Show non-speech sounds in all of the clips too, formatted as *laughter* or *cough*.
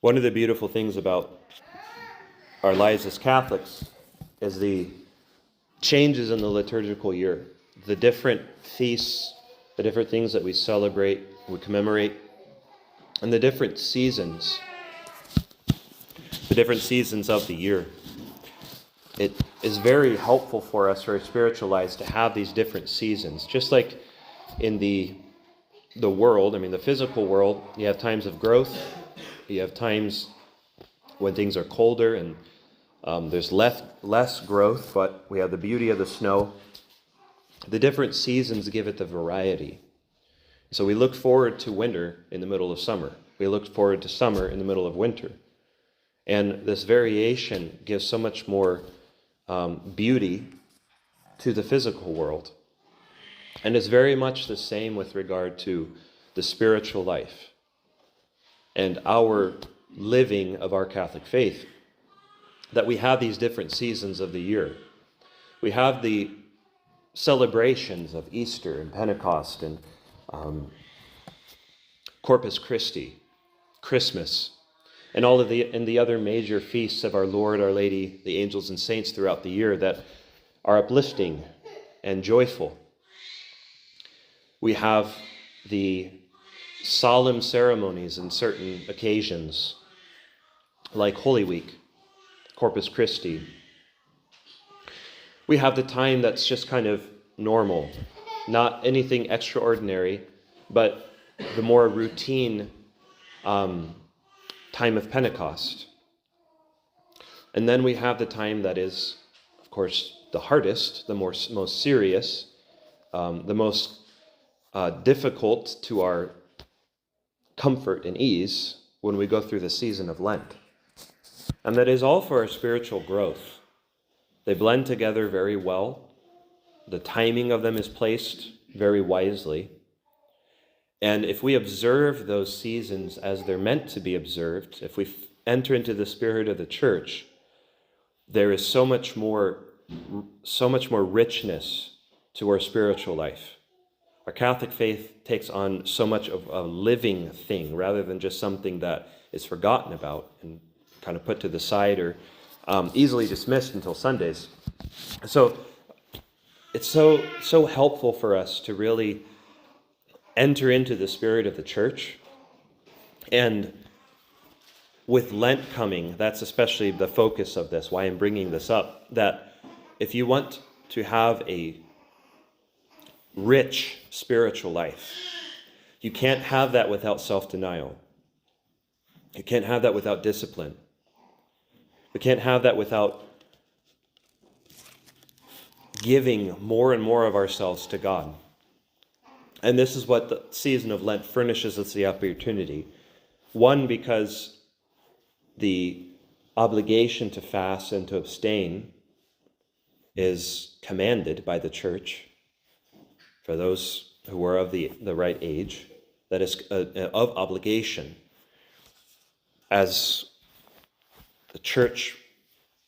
One of the beautiful things about our lives as Catholics is the changes in the liturgical year, the different feasts, the different things that we celebrate, we commemorate, and the different seasons, the different seasons of the year. It is very helpful for us, for our spiritual lives, to have these different seasons. Just like in the the world, I mean the physical world, you have times of growth, you have times when things are colder and um, there's less less growth, but we have the beauty of the snow. The different seasons give it the variety. So we look forward to winter in the middle of summer. We look forward to summer in the middle of winter. And this variation gives so much more um, beauty to the physical world. And it's very much the same with regard to the spiritual life and our living of our Catholic faith. That we have these different seasons of the year. We have the celebrations of Easter and Pentecost and um, Corpus Christi, Christmas, and all of the and the other major feasts of our Lord, our Lady, the angels and saints throughout the year that are uplifting and joyful. We have the solemn ceremonies and certain occasions, like Holy Week, Corpus Christi. We have the time that's just kind of normal, not anything extraordinary, but the more routine um, time of Pentecost. And then we have the time that is, of course, the hardest, the more, most serious, um, the most uh, difficult to our comfort and ease when we go through the season of Lent. And that is all for our spiritual growth. They blend together very well. The timing of them is placed very wisely. And if we observe those seasons as they're meant to be observed, if we enter into the spirit of the church, there is so much more so much more richness to our spiritual life. Our Catholic faith takes on so much of a living thing rather than just something that is forgotten about and kind of put to the side or um, easily dismissed until Sundays. So it's so so helpful for us to really enter into the spirit of the church. And with Lent coming, that's especially the focus of this, why I'm bringing this up. That if you want to have a rich spiritual life. You can't have that without self denial. You can't have that without discipline. We can't have that without giving more and more of ourselves to God. And this is what the season of Lent furnishes us the opportunity. One, because the obligation to fast and to abstain is commanded by the church for those who are of the, the right age, that is uh, uh, of obligation. As the church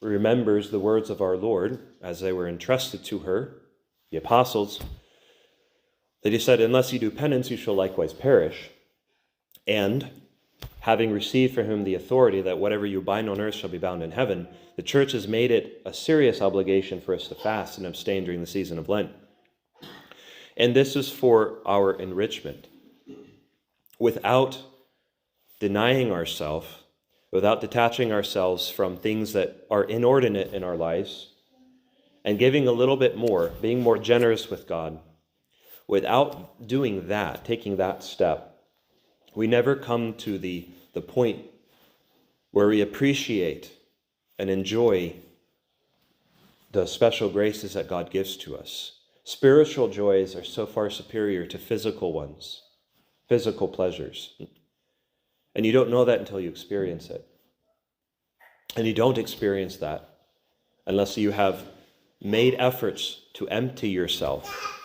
remembers the words of our Lord as they were entrusted to her, the apostles, that he said, Unless you do penance, you shall likewise perish. And having received from him the authority that whatever you bind on earth shall be bound in heaven, the church has made it a serious obligation for us to fast and abstain during the season of Lent. And this is for our enrichment. Without denying ourselves, without detaching ourselves from things that are inordinate in our lives, and giving a little bit more, being more generous with God, without doing that, taking that step, we never come to the, the point where we appreciate and enjoy the special graces that God gives to us. Spiritual joys are so far superior to physical ones, physical pleasures. And you don't know that until you experience it. And you don't experience that unless you have made efforts to empty yourself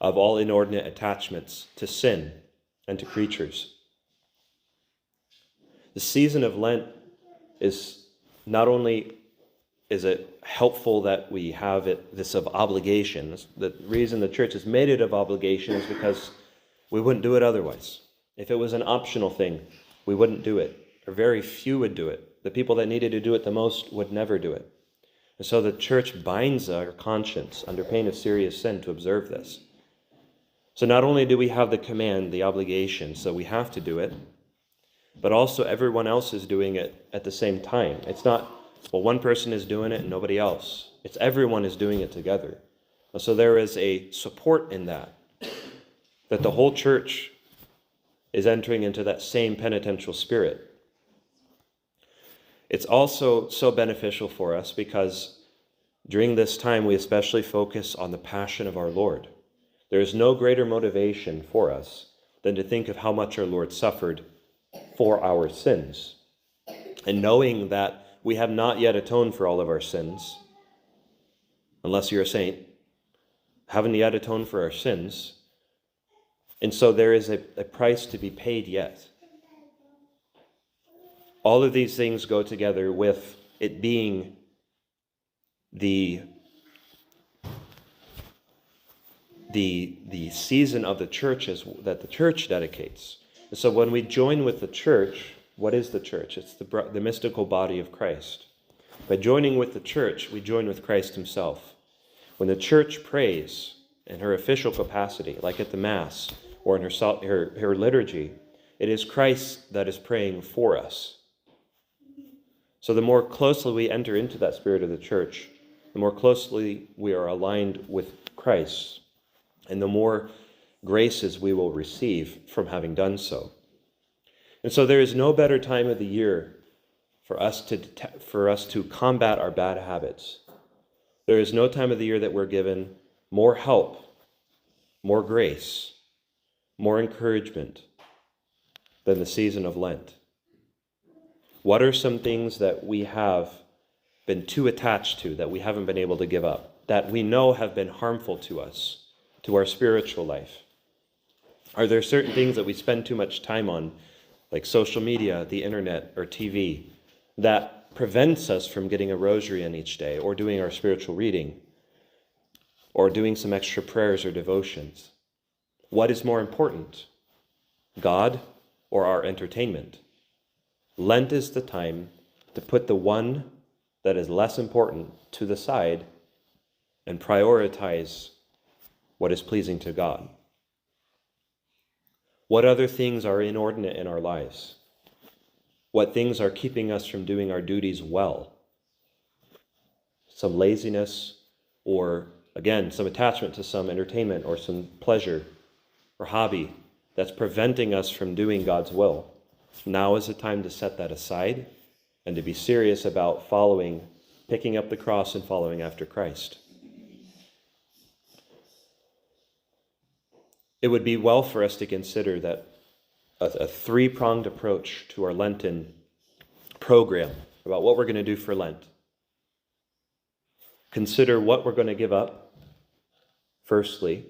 of all inordinate attachments to sin and to creatures. The season of Lent is not only is it helpful that we have it this of obligations. The reason the church has made it of obligation is because we wouldn't do it otherwise. If it was an optional thing, we wouldn't do it. or very few would do it. The people that needed to do it the most would never do it. And so the church binds our conscience under pain of serious sin to observe this. So not only do we have the command, the obligation, so we have to do it, but also everyone else is doing it at the same time. It's not, well, one person is doing it and nobody else. It's everyone is doing it together. So there is a support in that, that the whole church is entering into that same penitential spirit. It's also so beneficial for us because during this time we especially focus on the passion of our Lord. There is no greater motivation for us than to think of how much our Lord suffered for our sins. And knowing that we have not yet atoned for all of our sins, unless you're a saint, haven't yet atoned for our sins. And so there is a, a price to be paid yet. All of these things go together with it being the the the season of the churches that the church dedicates. And so when we join with the church, what is the church? It's the, the mystical body of Christ. By joining with the church, we join with Christ himself. When the church prays in her official capacity, like at the Mass or in her, her, her liturgy, it is Christ that is praying for us. So the more closely we enter into that spirit of the church, the more closely we are aligned with Christ, and the more graces we will receive from having done so. And so there is no better time of the year for us to, for us to combat our bad habits there is no time of the year that we're given more help, more grace, more encouragement than the season of Lent. What are some things that we have been too attached to, that we haven't been able to give up, that we know have been harmful to us, to our spiritual life? Are there certain things that we spend too much time on, like social media, the internet, or TV, that prevents us from getting a rosary in each day or doing our spiritual reading or doing some extra prayers or devotions. What is more important, God or our entertainment? Lent is the time to put the one that is less important to the side and prioritize what is pleasing to God. What other things are inordinate in our lives? what things are keeping us from doing our duties well. Some laziness, or again, some attachment to some entertainment or some pleasure or hobby that's preventing us from doing God's will. Now is the time to set that aside and to be serious about following, picking up the cross and following after Christ. It would be well for us to consider that a, a three pronged approach to our Lenten program about what we're going to do for Lent. Consider what we're going to give up, firstly.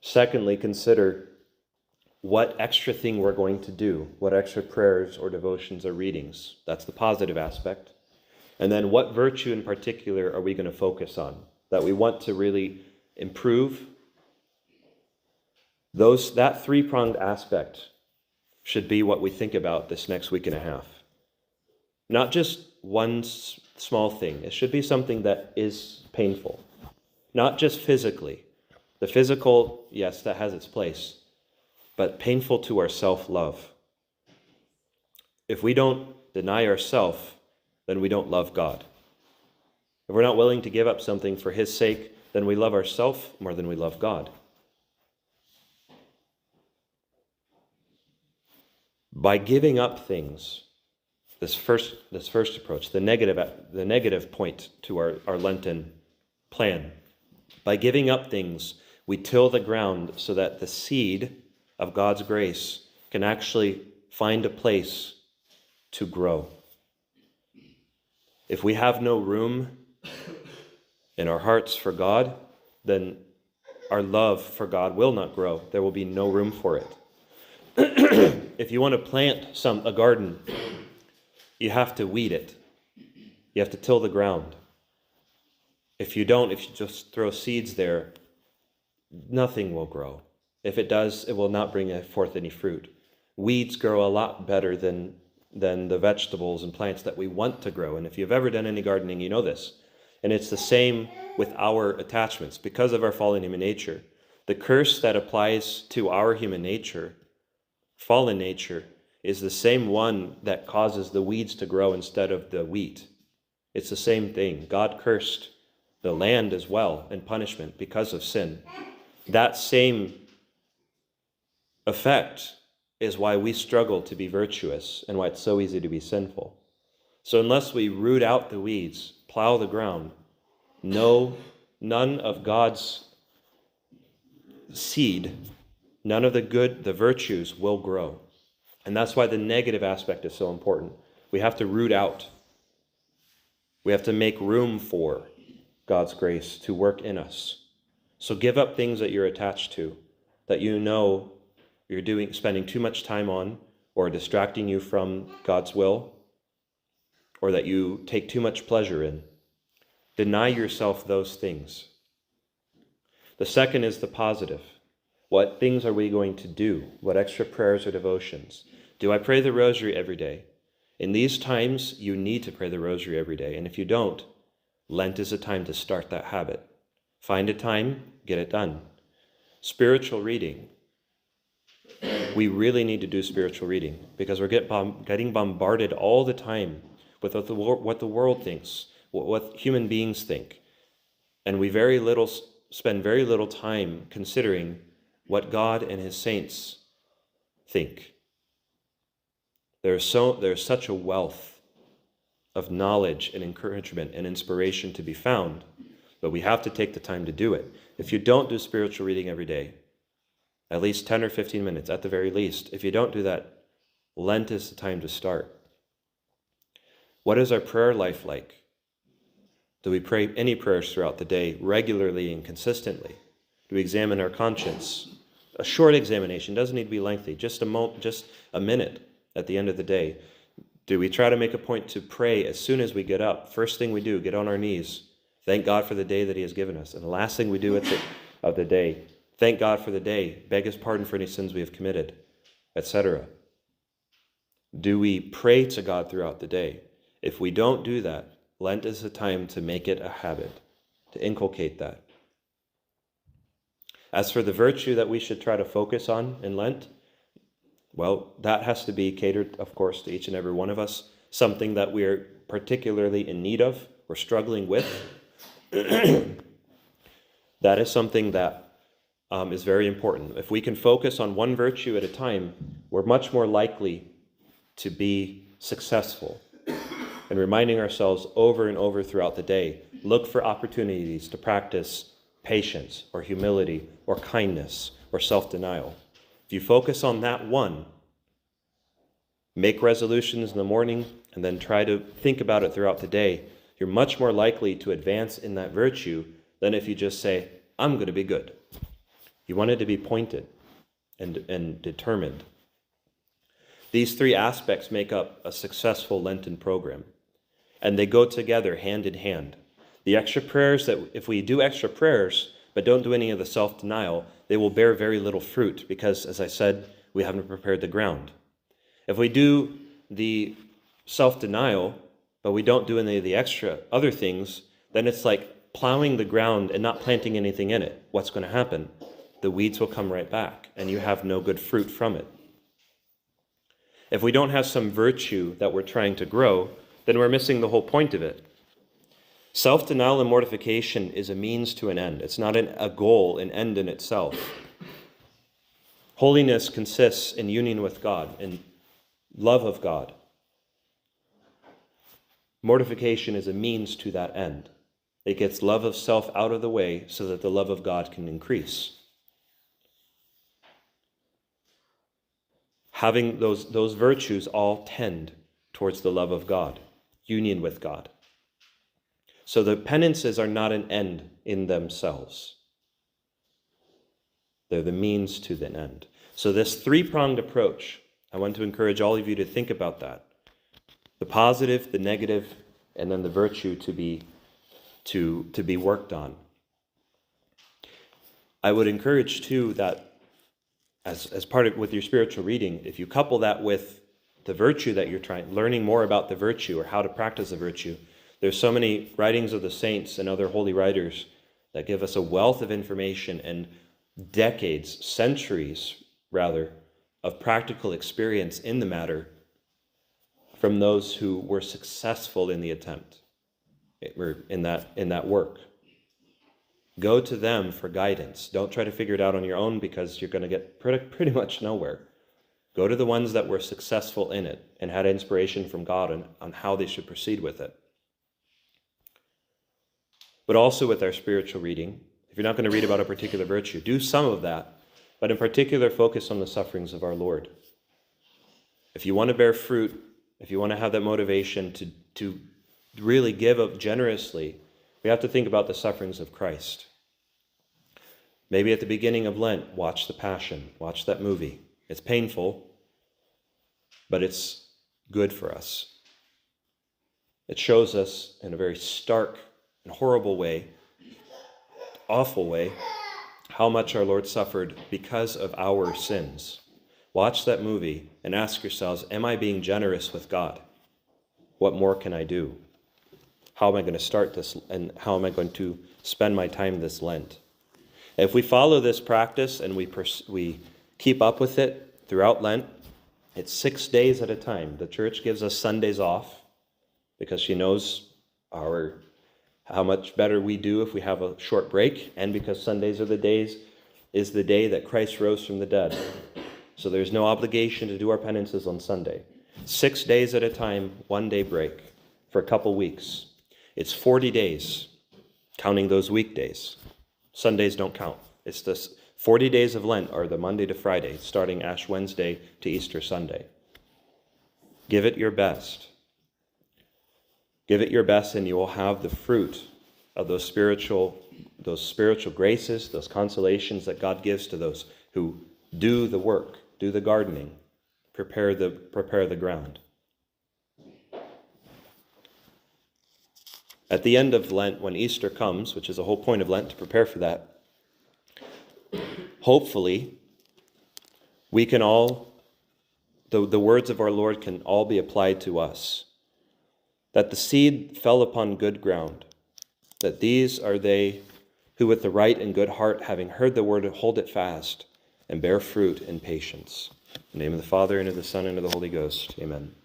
Secondly, consider what extra thing we're going to do, what extra prayers or devotions or readings. That's the positive aspect. And then what virtue in particular are we going to focus on that we want to really improve those, that three pronged aspect should be what we think about this next week and a half. Not just one s- small thing, it should be something that is painful, not just physically. The physical, yes, that has its place, but painful to our self love. If we don't deny ourself, then we don't love God. If we're not willing to give up something for His sake, then we love ourselves more than we love God. by giving up things this first this first approach the negative the negative point to our, our lenten plan by giving up things we till the ground so that the seed of god's grace can actually find a place to grow if we have no room in our hearts for god then our love for god will not grow there will be no room for it *clears throat* if you want to plant some a garden, you have to weed it. You have to till the ground. If you don't, if you just throw seeds there, nothing will grow. If it does, it will not bring forth any fruit. weeds grow a lot better than, than the vegetables and plants that we want to grow. And if you've ever done any gardening, you know this. And it's the same with our attachments because of our fallen human nature. The curse that applies to our human nature, fallen nature, is the same one that causes the weeds to grow instead of the wheat. It's the same thing. God cursed the land as well in punishment because of sin. That same effect is why we struggle to be virtuous and why it's so easy to be sinful. So, unless we root out the weeds, plow the ground, no, none of God's seed, none of the good, the virtues will grow. And that's why the negative aspect is so important. We have to root out, we have to make room for God's grace to work in us. So give up things that you're attached to, that you know you're doing spending too much time on or distracting you from God's will or that you take too much pleasure in. Deny yourself those things. The second is the positive. What things are we going to do? What extra prayers or devotions? Do I pray the rosary every day? In these times, you need to pray the rosary every day. And if you don't, Lent is a time to start that habit. Find a time, get it done. Spiritual reading. We really need to do spiritual reading because we're get bomb- getting bombarded all the time with what the, what the world thinks, what human beings think. And we very little spend very little time considering what God and his saints think. There's so there's such a wealth of knowledge and encouragement and inspiration to be found, but we have to take the time to do it. If you don't do spiritual reading every day, at least 10 or 15 minutes at the very least, if you don't do that, Lent is the time to start. What is our prayer life like? Do we pray any prayers throughout the day regularly and consistently? Do we examine our conscience? A short examination doesn't need to be lengthy, just a mo- just a minute at the end of the day. Do we try to make a point to pray as soon as we get up? First thing we do, get on our knees. Thank God for the day that He has given us. And the last thing we do at the, of the day, thank God for the day, beg His pardon for any sins we have committed, etc. Do we pray to God throughout the day? If we don't do that, Lent is a time to make it a habit, to inculcate that. As for the virtue that we should try to focus on in Lent, well, that has to be catered, of course, to each and every one of us, something that we're particularly in need of or struggling with. *clears throat* that is something that um, is very important. If we can focus on one virtue at a time, we're much more likely to be successful and reminding ourselves over and over throughout the day look for opportunities to practice patience or humility or kindness or self denial. If you focus on that one, make resolutions in the morning, and then try to think about it throughout the day, you're much more likely to advance in that virtue than if you just say, I'm going to be good. You want it to be pointed and, and determined. These three aspects make up a successful Lenten program and they go together hand in hand. The extra prayers that, if we do extra prayers, but don't do any of the self denial, they will bear very little fruit because, as I said, we haven't prepared the ground. If we do the self denial, but we don't do any of the extra other things, then it's like plowing the ground and not planting anything in it. What's going to happen? The weeds will come right back, and you have no good fruit from it. If we don't have some virtue that we're trying to grow, then we're missing the whole point of it. Self denial and mortification is a means to an end, it's not an, a goal, an end in itself. Holiness consists in union with God, in love of God. Mortification is a means to that end. It gets love of self out of the way so that the love of God can increase. Having those, those virtues all tend towards the love of God union with God. So the penances are not an end in themselves, they're the means to the end. So, this three pronged approach, I want to encourage all of you to think about that the positive, the negative, and then the virtue to be, to, to be worked on. I would encourage, too, that as, as part of with your spiritual reading, if you couple that with the virtue that you're trying, learning more about the virtue or how to practice the virtue, there's so many writings of the saints and other holy writers that give us a wealth of information and decades, centuries rather, of practical experience in the matter from those who were successful in the attempt, eh, in that, in that work. Go to them for guidance. Don't try to figure it out on your own because you're going to get pretty, pretty much nowhere. Go to the ones that were successful in it and had inspiration from God on, on how they should proceed with it. But also with our spiritual reading, if you're not going to read about a particular virtue, do some of that, but in particular, focus on the sufferings of our Lord. If you want to bear fruit, if you want to have that motivation to, to really give up generously, we have to think about the sufferings of Christ. Maybe at the beginning of Lent, watch The Passion, watch that movie. It's painful, but it's good for us. It shows us in a very stark and horrible way, awful way, how much our Lord suffered because of our sins. Watch that movie and ask yourselves Am I being generous with God? What more can I do? How am I going to start this and how am I going to spend my time this Lent? If we follow this practice and we, pers- we keep up with it throughout Lent, it's six days at a time. The church gives us Sundays off because she knows our how much better we do if we have a short break, and because Sundays are the days is the day that Christ rose from the dead. So there's no obligation to do our penances on Sunday. Six days at a time, one day break for a couple weeks. It's 40 days, counting those weekdays. Sundays don't count. It's this 40 days of Lent are the Monday to Friday, starting Ash Wednesday to Easter Sunday. Give it your best. Give it your best, and you will have the fruit of those spiritual, those spiritual graces, those consolations that God gives to those who do the work, do the gardening, prepare the, prepare the ground. At the end of Lent, when Easter comes, which is the whole point of Lent to prepare for that, hopefully, we can all, the, the words of our Lord can all be applied to us. That the seed fell upon good ground, that these are they who, with the right and good heart, having heard the word, hold it fast and bear fruit in patience. In the name of the Father, and of the Son, and of the Holy Ghost. Amen.